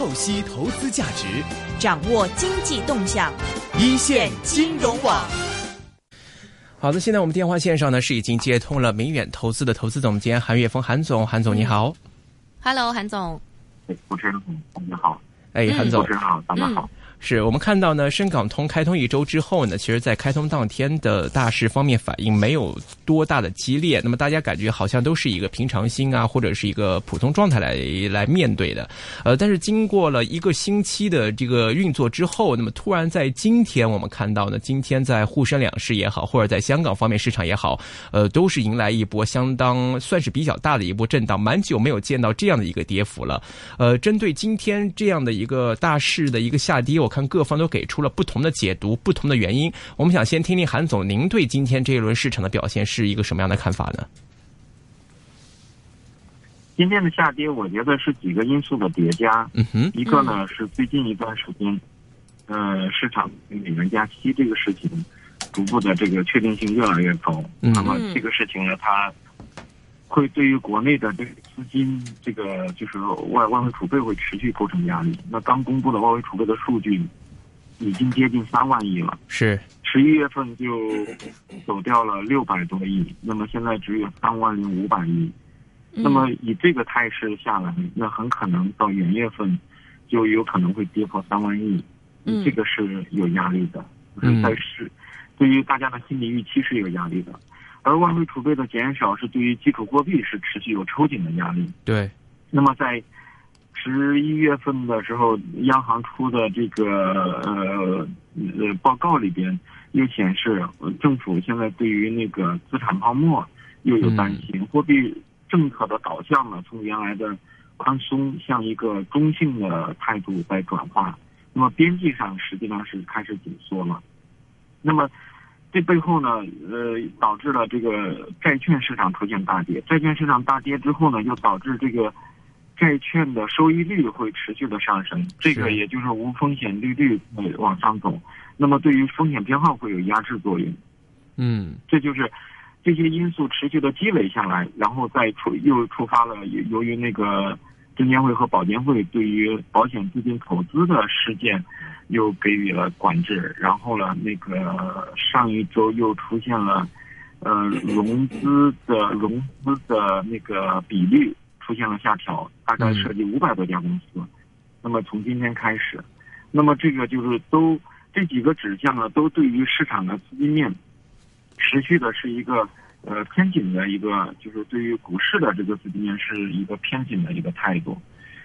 透析投资价值，掌握经济动向，一线金融网。好的，现在我们电话线上呢是已经接通了明远投资的投资总监韩岳峰，韩总，韩总你好。Hello，韩总。主持人好，大家好。哎，韩总主持人好，咱们好。是我们看到呢，深港通开通一周之后呢，其实，在开通当天的大市方面反应没有多大的激烈，那么大家感觉好像都是一个平常心啊，或者是一个普通状态来来面对的。呃，但是经过了一个星期的这个运作之后，那么突然在今天我们看到呢，今天在沪深两市也好，或者在香港方面市场也好，呃，都是迎来一波相当算是比较大的一波震荡，蛮久没有见到这样的一个跌幅了。呃，针对今天这样的一个大势的一个下跌，我看各方都给出了不同的解读，不同的原因。我们想先听听韩总，您对今天这一轮市场的表现是一个什么样的看法呢？今天的下跌，我觉得是几个因素的叠加。嗯哼，一个呢是最近一段时间，呃，市场对美元加息这个事情，逐步的这个确定性越来越高。嗯那么这个事情呢，它会对于国内的这个资金，这个就是外外汇储备会持续构成压力。那刚公布的外汇储备的数据已经接近三万亿了。是，十一月份就走掉了六百多亿，那么现在只有三万零五百亿。那么以这个态势下来，那很可能到元月份就有可能会跌破三万亿，嗯这个是有压力的，嗯是在是对于大家的心理预期是有压力的。而外汇储备的减少是对于基础货币是持续有抽紧的压力。对，那么在十一月份的时候，央行出的这个呃呃报告里边又显示，呃政府现在对于那个资产泡沫又有担心，货币政策的导向呢，从原来的宽松向一个中性的态度在转化。那么边际上实际上是开始紧缩了。那么这背后呢，呃，导致了这个债券市场出现大跌。债券市场大跌之后呢，又导致这个债券的收益率会持续的上升，这个也就是无风险利率会往上走。那么对于风险偏好会有压制作用。嗯这就是这些因素持续的积累下来，然后再触又触发了由由于那个证监会和保监会对于保险资金投资的事件又给予了管制，然后呢，那个上一周又出现了呃融资的融资的那个比率出现了下调，大概涉及五百多家公司。那么从今天开始，那么这个就是都这几个指向呢，都对于市场的资金面持续的是一个呃偏紧的一个，就是对于股市的这个资金面是一个偏紧的一个态度。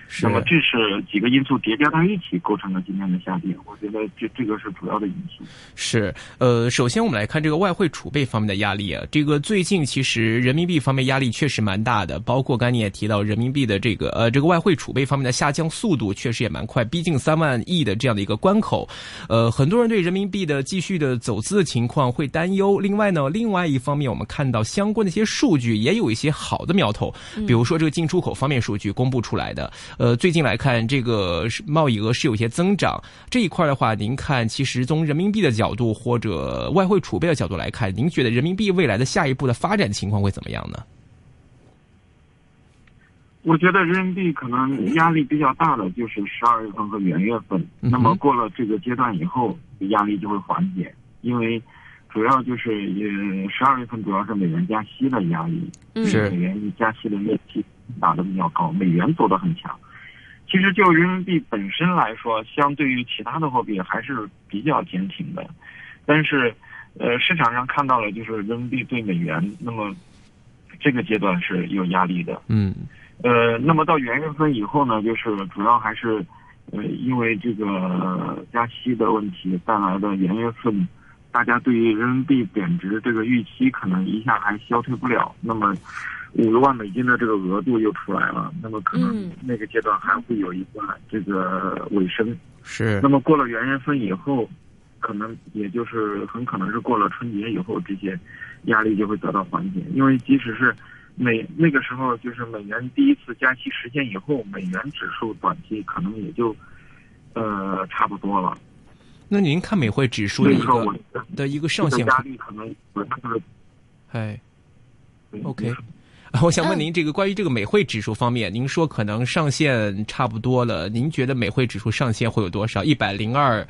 是那么这是几个因素叠加在一起构成了今天的下跌，我觉得这这个是主要的因素。是，呃，首先我们来看这个外汇储备方面的压力啊。这个最近其实人民币方面压力确实蛮大的，包括刚才你也提到人民币的这个呃这个外汇储备方面的下降速度确实也蛮快，逼近三万亿的这样的一个关口。呃，很多人对人民币的继续的走资的情况会担忧。另外呢，另外一方面我们看到相关的一些数据也有一些好的苗头，比如说这个进出口方面数据公布出来的。呃，最近来看，这个是贸易额是有些增长。这一块的话，您看，其实从人民币的角度或者外汇储备的角度来看，您觉得人民币未来的下一步的发展情况会怎么样呢？我觉得人民币可能压力比较大的就是十二月份和元月份，那么过了这个阶段以后，压力就会缓解，因为主要就是呃十二月份主要是美元加息的压力，嗯是美元加息的预期打得比较高，美元走得很强。其实就人民币本身来说，相对于其他的货币还是比较坚挺的，但是，呃，市场上看到了就是人民币对美元，那么这个阶段是有压力的。嗯呃，那么到元月份以后呢，就是主要还是，呃，因为这个呃加息的问题带来的元月份，大家对于人民币贬值这个预期可能一下还消退不了。那么五十万美金的这个额度又出来了，那么可能嗯那个阶段还会有一段这个尾声。是那么过了元月份以后，可能也就是很可能是过了春节以后，这些压力就会得到缓解。因为即使是美那个时候，就是美元第一次加息实现以后，美元指数短期可能也就呃差不多了。那您看美汇指数的一个的一个上限压力可能我就是哎 OK 就是我想问您，这个关于这个美汇指数方面，您说可能上限差不多了，您觉得美汇指数上限会有多少？一百零二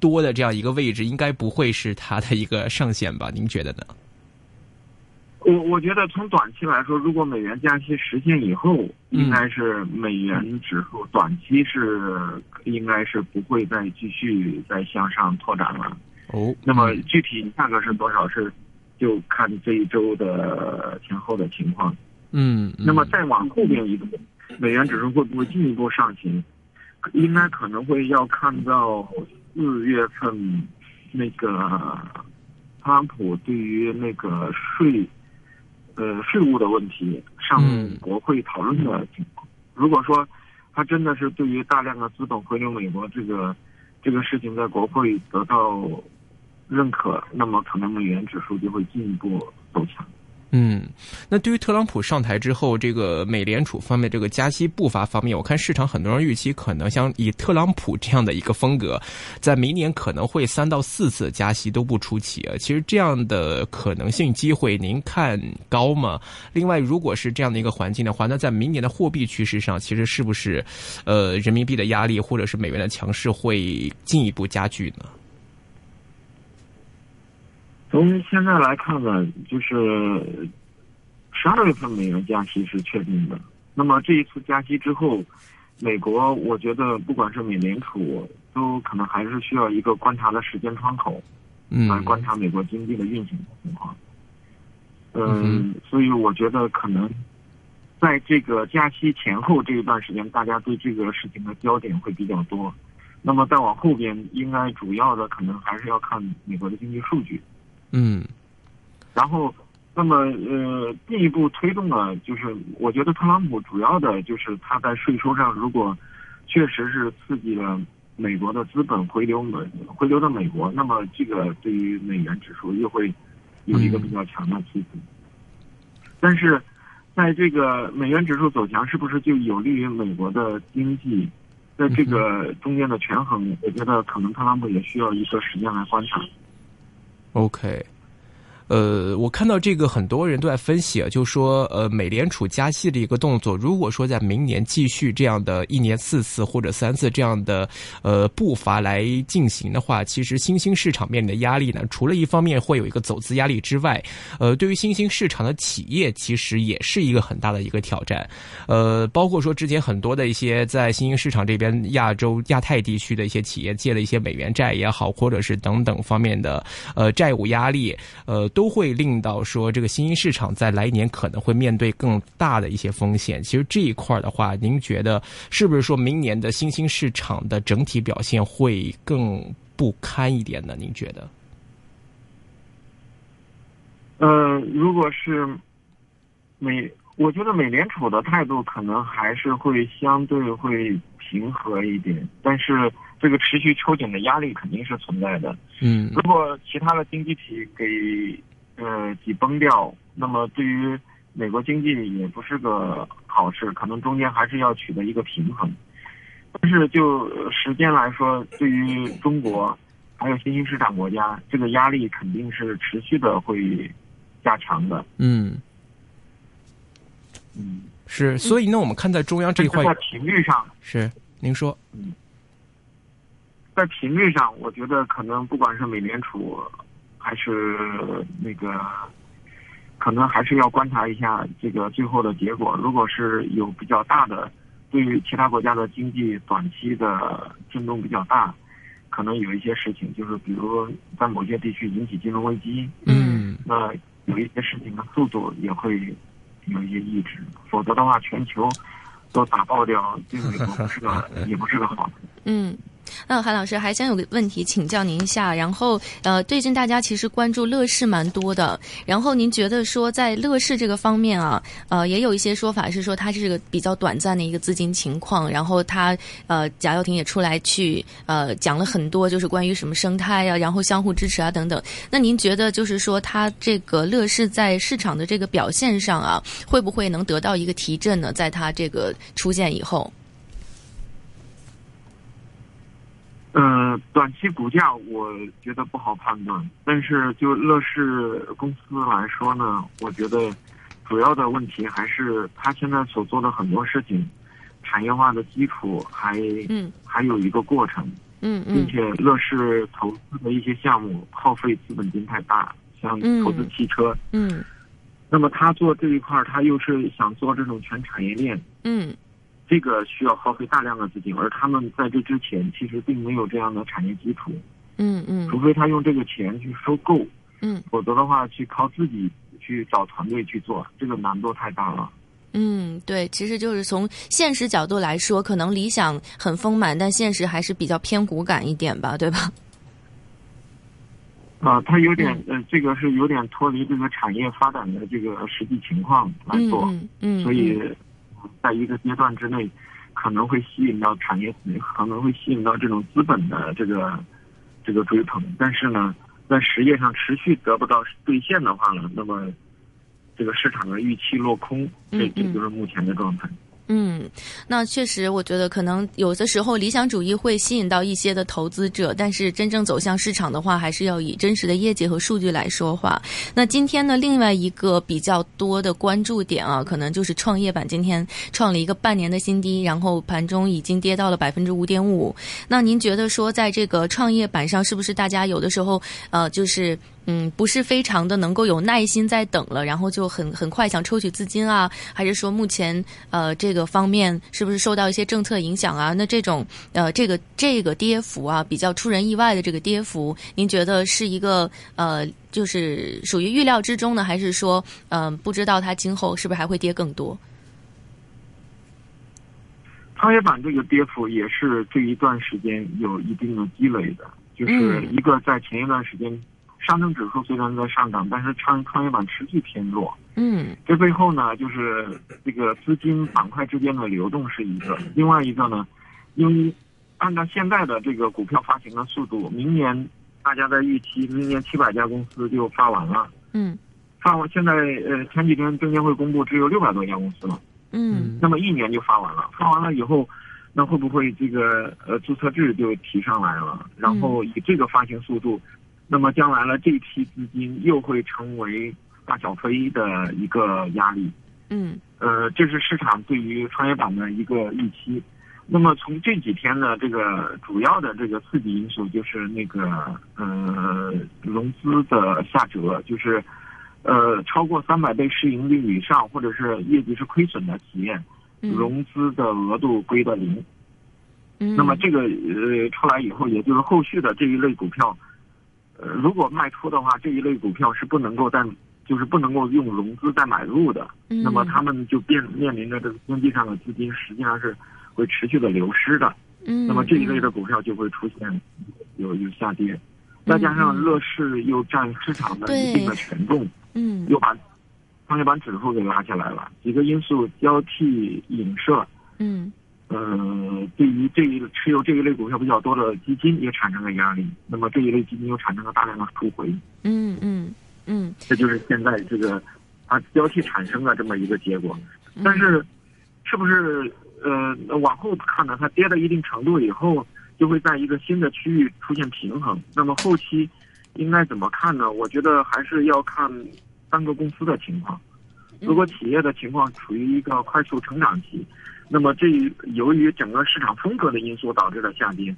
多的这样一个位置，应该不会是它的一个上限吧？您觉得呢？我我觉得从短期来说，如果美元加息实现以后，应该是美元指数短期是应该是不会再继续再向上拓展了。哦，那么具体价格是多少是，就看这一周的前后的情况。嗯，那么再往后边一步，美元指数会不会进一步上行？应该可能会要看到四月份那个特朗普对于那个税。呃，税务的问题上国会讨论的情况，如果说他真的是对于大量的资本回流美国这个这个事情在国会得到认可，那么可能美元指数就会进一步走强。嗯，那对于特朗普上台之后，这个美联储方面这个加息步伐方面，我看市场很多人预期可能像以特朗普这样的一个风格，在明年可能会三到四次加息都不出奇啊。其实这样的可能性机会，您看高吗？另外，如果是这样的一个环境的话，那在明年的货币趋势上，其实是不是呃人民币的压力或者是美元的强势会进一步加剧呢？从现在来看呢，就是十二月份美元加息是确定的。那么这一次加息之后，美国我觉得不管是美联储，都可能还是需要一个观察的时间窗口，嗯，来观察美国经济的运行情况。嗯，所以我觉得可能在这个加息前后这一段时间，大家对这个事情的焦点会比较多。那么再往后边，应该主要的可能还是要看美国的经济数据。嗯，然后，那么呃，进一步推动了，就是我觉得特朗普主要的就是他在税收上，如果确实是刺激了美国的资本回流美回流到美国，那么这个对于美元指数又会有一个比较强的刺激。但是，在这个美元指数走强，是不是就有利于美国的经济？在这个中间的权衡，我觉得可能特朗普也需要一个时间来观察。OK，呃，我看到这个很多人都在分析啊，就说呃，美联储加息的一个动作，如果说在明年继续这样的一年四次或者三次这样的呃步伐来进行的话，其实新兴市场面临的压力呢，除了一方面会有一个走资压力之外，呃，对于新兴市场的企业其实也是一个很大的一个挑战，呃，包括说之前很多的一些在新兴市场这边亚洲亚太地区的一些企业借了一些美元债也好，或者是等等方面的呃。债务压力，呃，都会令到说这个新兴市场在来年可能会面对更大的一些风险。其实这一块的话，您觉得是不是说明年的新兴市场的整体表现会更不堪一点呢？您觉得？呃，如果是美，我觉得美联储的态度可能还是会相对会平和一点，但是。这个持续抽紧的压力肯定是存在的。嗯，如果其他的经济体给呃挤崩掉，那么对于美国经济也不是个好事，可能中间还是要取得一个平衡。但是就时间来说，对于中国还有新兴市场国家，这个压力肯定是持续的会加强的。嗯，嗯，是。所以呢，我们看在中央这一块，在频率上是您说，嗯。在频率上，我觉得可能不管是美联储，还是那个，可能还是要观察一下这个最后的结果。如果是有比较大的，对于其他国家的经济短期的震动比较大，可能有一些事情，就是比如在某些地区引起金融危机，嗯，那有一些事情的速度也会有一些抑制。否则的话，全球都打爆掉，对美国不是个 也不是个好。嗯。那韩老师还想有个问题请教您一下，然后呃，最近大家其实关注乐视蛮多的，然后您觉得说在乐视这个方面啊，呃，也有一些说法是说它是个比较短暂的一个资金情况，然后它呃贾跃亭也出来去呃讲了很多，就是关于什么生态啊，然后相互支持啊等等。那您觉得就是说它这个乐视在市场的这个表现上啊，会不会能得到一个提振呢？在它这个出现以后？嗯，短期股价我觉得不好判断，但是就乐视公司来说呢，我觉得主要的问题还是他现在所做的很多事情，产业化的基础还嗯。还有一个过程，嗯嗯。并且乐视投资的一些项目耗费资本金太大，像嗯投资汽车。嗯那么他做这一块儿，他又是想做这种全产业链，嗯这个需要耗费大量的资金，而他们在这之前其实并没有这样的产业基础，嗯嗯。除非他用这个钱去收购，嗯。否则的话去靠自己去找团队去做，这个难度太大了。嗯，对，其实就是从现实角度来说，可能理想很丰满，但现实还是比较偏骨感一点吧，对吧？啊、它有点呃，这个是有点脱离这个产业发展的这个实际情况来嗯做，嗯嗯，所以在一个阶段之内，可能会吸引到产业，可能会吸引到这种资本的这个这个追捧，但是呢，在实业上持续得不到兑现的话呢，那么这个市场的预期落空，这这就是目前的状态。嗯，那确实，我觉得可能有的时候理想主义会吸引到一些的投资者，但是真正走向市场的话，还是要以真实的业绩和数据来说话。那今天呢，另外一个比较多的关注点啊，可能就是创业板今天创了一个半年的新低，然后盘中已经跌到了百分之五点五。那您觉得说，在这个创业板上，是不是大家有的时候呃，就是嗯，不是非常的能够有耐心在等了，然后就很很快想抽取资金啊？还是说目前呃这个方面是不是受到一些政策影响啊？那这种呃这个这个跌幅啊，比较出人意外的这个跌幅，您觉得是一个呃就是属于预料之中呢，还是说嗯、呃不知道它今后是不是还会跌更多？创业板这个跌幅也是这一段时间有一定的积累的，就是嗯一个在前一段时间，上证指数虽然在上涨，但是创创业板持续偏弱。嗯这背后呢，就是这个资金板块之间的流动是一个，另外一个呢，因为按照现在的这个股票发行的速度，明年大家在预期明年七百家公司就发完了，嗯发完现在呃前几天证监会公布只有六百多家公司了。嗯那么一年就发完了，发完了以后，那会不会这个呃注册制就提上来了？然后以这个发行速度，那么将来呢这批资金又会成为大小非的一个压力。嗯呃，这是市场对于创业板的一个预期。那么从这几天呢，这个主要的这个刺激因素就是那个呃融资的下折，就是呃超过三百倍市盈率以上或者是业绩是亏损的企业，嗯，融资的额度归的零。嗯那么这个呃出来以后，也就是后续的这一类股票，呃如果卖出的话，这一类股票是不能够再就是不能够用融资再买入的。嗯那么他们就面面临着这个经济上的资金实际上是会持续的流失的。嗯那么这一类的股票就会出现有有下跌，再加上嗯乐视又占市场的一定的权重，嗯又把创业板指数给拉下来了，几个因素交替影射。嗯呃，对于这一持有这一类股票比较多的基金也产生了压力，那么这一类基金又产生了大量的赎回，嗯嗯嗯这就是现在这个啊交替产生的这么一个结果。但是，是不是呃往后看呢？它跌到一定程度以后，就会在一个新的区域出现平衡。那么后期应该怎么看呢？我觉得还是要看三个公司的情况。如果企业的情况处于一个快速成长期，那么这由于整个市场风格的因素导致的下跌，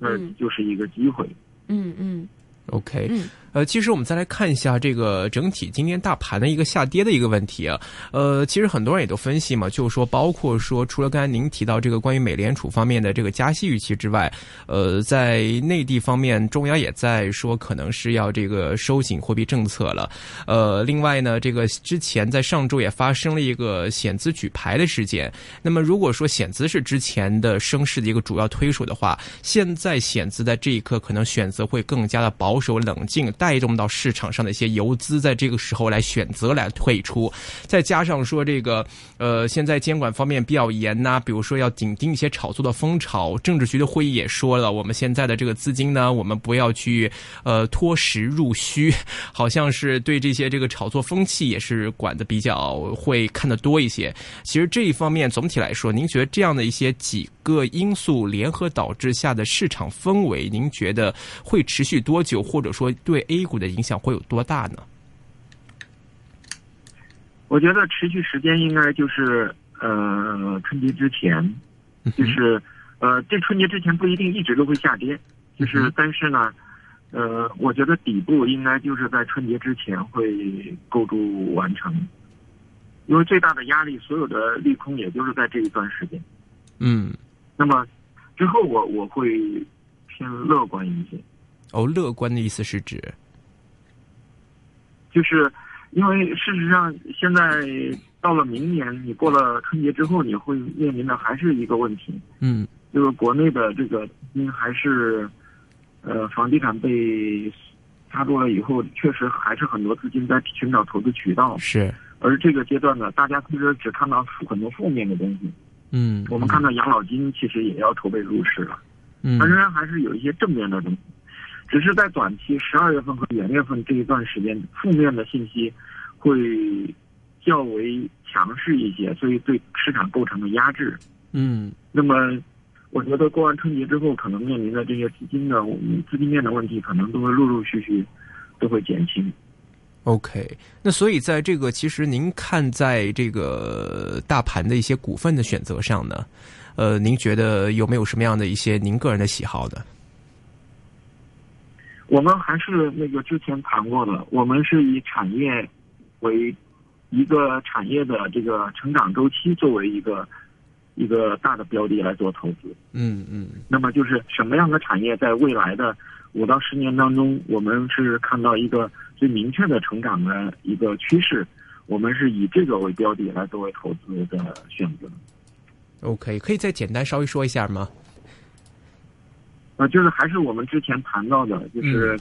那嗯。就是一个机会。嗯嗯。OK，嗯呃，其实我们再来看一下这个整体今天大盘的一个下跌的一个问题啊。呃，其实很多人也都分析嘛，就是说，包括说，除了刚才您提到这个关于美联储方面的这个加息预期之外，呃，在内地方面，中央也在说可能是要这个收紧货币政策了。呃，另外呢，这个之前在上周也发生了一个险资举牌的事件。那么如果说险资是之前的升势的一个主要推手的话，现在险资在这一刻可能选择会更加的保守冷静。带动到市场上的一些游资，在这个时候来选择来退出，再加上说这个呃，现在监管方面比较严呐、比如说要紧盯一些炒作的风潮。政治局的会议也说了，我们现在的这个资金呢，我们不要去呃脱实入虚，好像是对这些这个炒作风气也是管的比较会看得多一些。其实这一方面总体来说，您觉得这样的一些几个因素联合导致下的市场氛围，您觉得会持续多久，或者说对 A 股的影响会有多大呢？我觉得持续时间应该就是呃春节之前，就是呃这春节之前不一定一直都会下跌，就是但是呢，呃我觉得底部应该就是在春节之前会构筑完成，因为最大的压力，所有的利空也就是在这一段时间。嗯，那么之后我我会偏乐观一些。哦，乐观的意思是指，就是。因为事实上，现在到了明年，你过了春节之后，你会面临的还是一个问题。嗯，就是国内的这个，因还是，呃，房地产被插住了以后，确实还是很多资金在寻找投资渠道。是。而这个阶段呢，大家其实只看到很多负面的东西。嗯。我们看到养老金其实也要筹备入市了。嗯。它仍然还是有一些正面的东西。只是在短期十二月份和元月份这一段时间，负面的信息会较为强势一些，所以对市场构成了压制。嗯，那么我觉得过完春节之后，可能面临的这些资金的资金面的问题，可能都会陆陆续续都会减轻。OK，那所以在这个其实您看在这个大盘的一些股份的选择上呢，呃，您觉得有没有什么样的一些您个人的喜好的？我们还是那个之前谈过的，我们是以产业为一个产业的这个成长周期作为一个一个大的标的来做投资。嗯嗯。那么就是什么样的产业在未来的五到十年当中，我们是看到一个最明确的成长的一个趋势，我们是以这个为标的来作为投资的选择。OK，可以再简单稍微说一下吗？呃，就是还是我们之前谈到的，就是，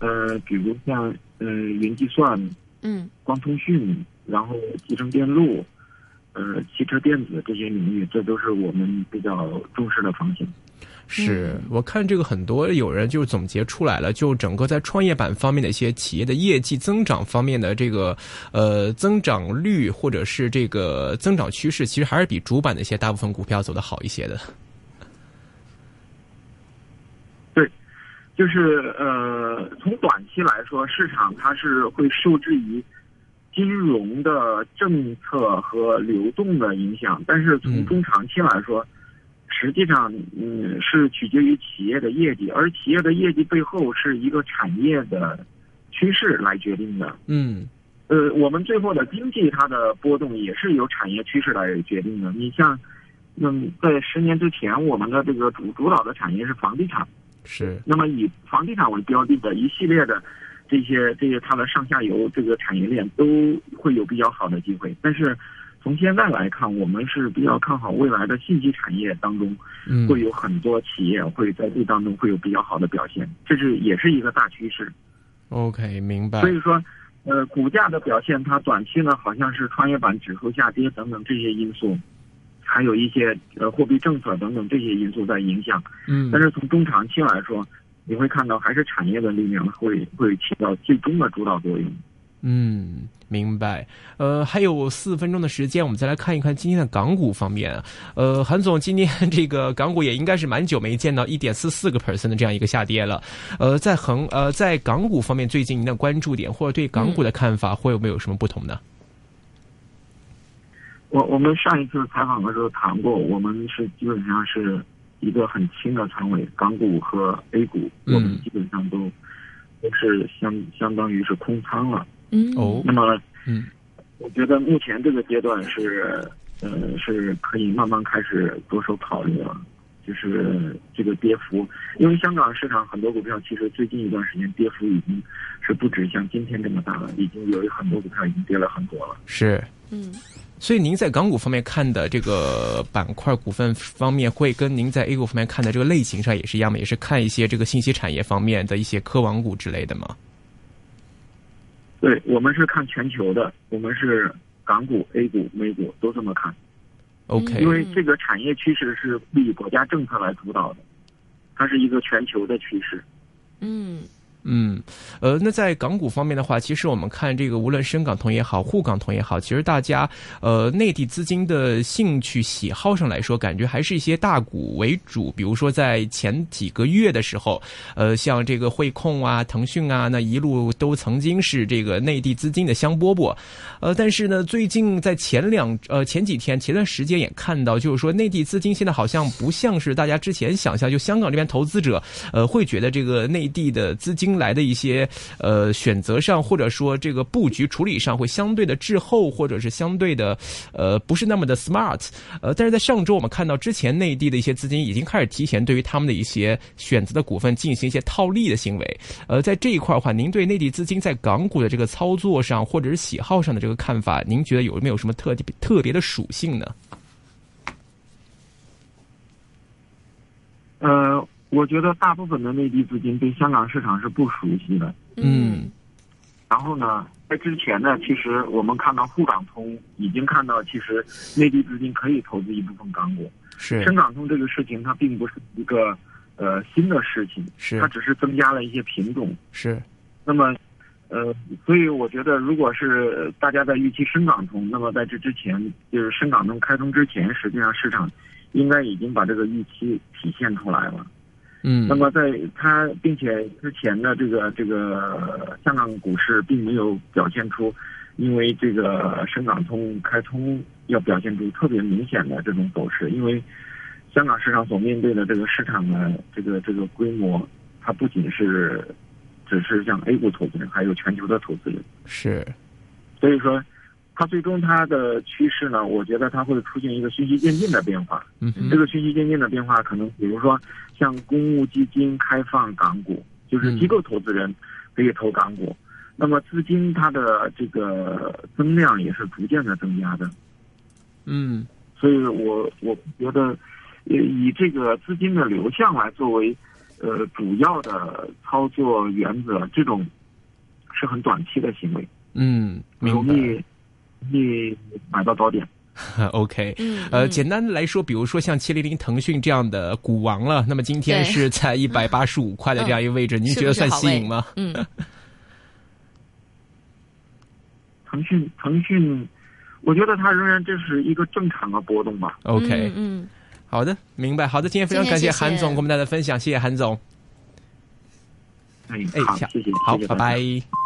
呃，比如像呃云计算、嗯，光通讯，然后集成电路，呃，汽车电子这些领域，这都是我们比较重视的方向。是我看这个很多有人就总结出来了，就整个在创业板方面的一些企业的业绩增长方面的这个呃增长率或者是这个增长趋势，其实还是比主板的一些大部分股票走的好一些的。对就是呃，从短期来说，市场它是会受制于金融的政策和流动的影响，但是从中长期来说，实际上嗯是取决于企业的业绩，而企业的业绩背后是一个产业的趋势来决定的。嗯，呃，我们最后的经济它的波动也是由产业趋势来决定的。你像，嗯，在十年之前，我们的这个主主导的产业是房地产。是，那么以房地产为标的的一系列的这些这些它的上下游这个产业链都会有比较好的机会，但是从现在来看，我们是比较看好未来的信息产业当中，会有很多企业会在这当中会有比较好的表现，这是也是一个大趋势。OK，明白。所以说，呃，股价的表现，它短期呢好像是创业板指数下跌等等这些因素。还有一些呃货币政策等等这些因素在影响，嗯，但是从中长期来说，你会看到还是产业的力量会会起到最终的主导作用。嗯，明白。呃，还有四分钟的时间，我们再来看一看今天的港股方面。呃，韩总，今天这个港股也应该是蛮久没见到一点四四个 percent 的这样一个下跌了。呃，在恒呃在港股方面，最近您的关注点或者对港股的看法，会有没有什么不同呢？我我们上一次采访的时候谈过，我们是基本上是一个很轻的仓位，港股和 A 股，我们基本上都都是相相当于是空仓了。嗯，哦，那么，嗯，我觉得目前这个阶段是呃是可以慢慢开始着手考虑了，就是这个跌幅，因为香港市场很多股票其实最近一段时间跌幅已经是不止像今天这么大了，已经有很多股票已经跌了很多了。是，嗯。所以您在港股方面看的这个板块股份方面，会跟您在 A 股方面看的这个类型上也是一样吗？也是看一些这个信息产业方面的一些科网股之类的吗？对，我们是看全球的，我们是港股、A 股、美股都这么看。OK，因为这个产业趋势是以国家政策来主导的，它是一个全球的趋势。嗯，嗯，呃，那在港股方面的话，其实我们看这个，无论深港通也好，沪港通也好，其实大家呃内地资金的兴趣喜好上来说，感觉还是一些大股为主。比如说在前几个月的时候，呃，像这个汇控啊、腾讯啊，那一路都曾经是这个内地资金的香饽饽。呃，但是呢，最近在前两呃前几天前段时间也看到，就是说内地资金现在好像不像是大家之前想象，就香港这边投资者呃会觉得这个内地的资金。来的一些呃选择上，或者说这个布局处理上会相对的滞后，或者是相对的呃不是那么的 smart。呃，但是在上周我们看到之前内地的一些资金已经开始提前对于他们的一些选择的股份进行一些套利的行为。呃，在这一块的话，您对内地资金在港股的这个操作上，或者是喜好上的这个看法，您觉得有没有什么特特别的属性呢？呃。我觉得大部分的内地资金对香港市场是不熟悉的。嗯，然后呢，在之前呢，其实我们看到沪港通已经看到，其实内地资金可以投资一部分港股。是深港通这个事情，它并不是一个呃新的事情，是它只是增加了一些品种。是，那么呃，所以我觉得，如果是大家在预期深港通，那么在这之前，就是深港通开通之前，实际上市场应该已经把这个预期体现出来了。嗯，那么在它，并且之前的这个这个香港股市并没有表现出，因为这个深港通开通要表现出特别明显的这种走势，因为香港市场所面对的这个市场的这个这个规模，它不仅是只是像 A 股投资人，还有全球的投资人，是，所以说。它最终它的趋势呢，我觉得它会出现一个循序渐进的变化。嗯，这个循序渐进的变化，可能比如说像公募基金开放港股，就是机构投资人可以投港股，那么资金它的这个增量也是逐渐的增加的。嗯，所以我我觉得，以这个资金的流向来作为呃主要的操作原则，这种是很短期的行为。嗯，容易。你买到高点，OK，呃，简单的来说，比如说像七零零腾讯这样的股王了，那么今天是在一百八十五 块的这样一个位置，您觉得算吸引吗？嗯，腾讯，腾讯，我觉得它仍然这是一个正常的波动吧。OK，嗯，好的，明白。好的，今天非常感谢韩总给我们带来的分享，谢谢韩总。哎，好，谢谢，好，拜拜。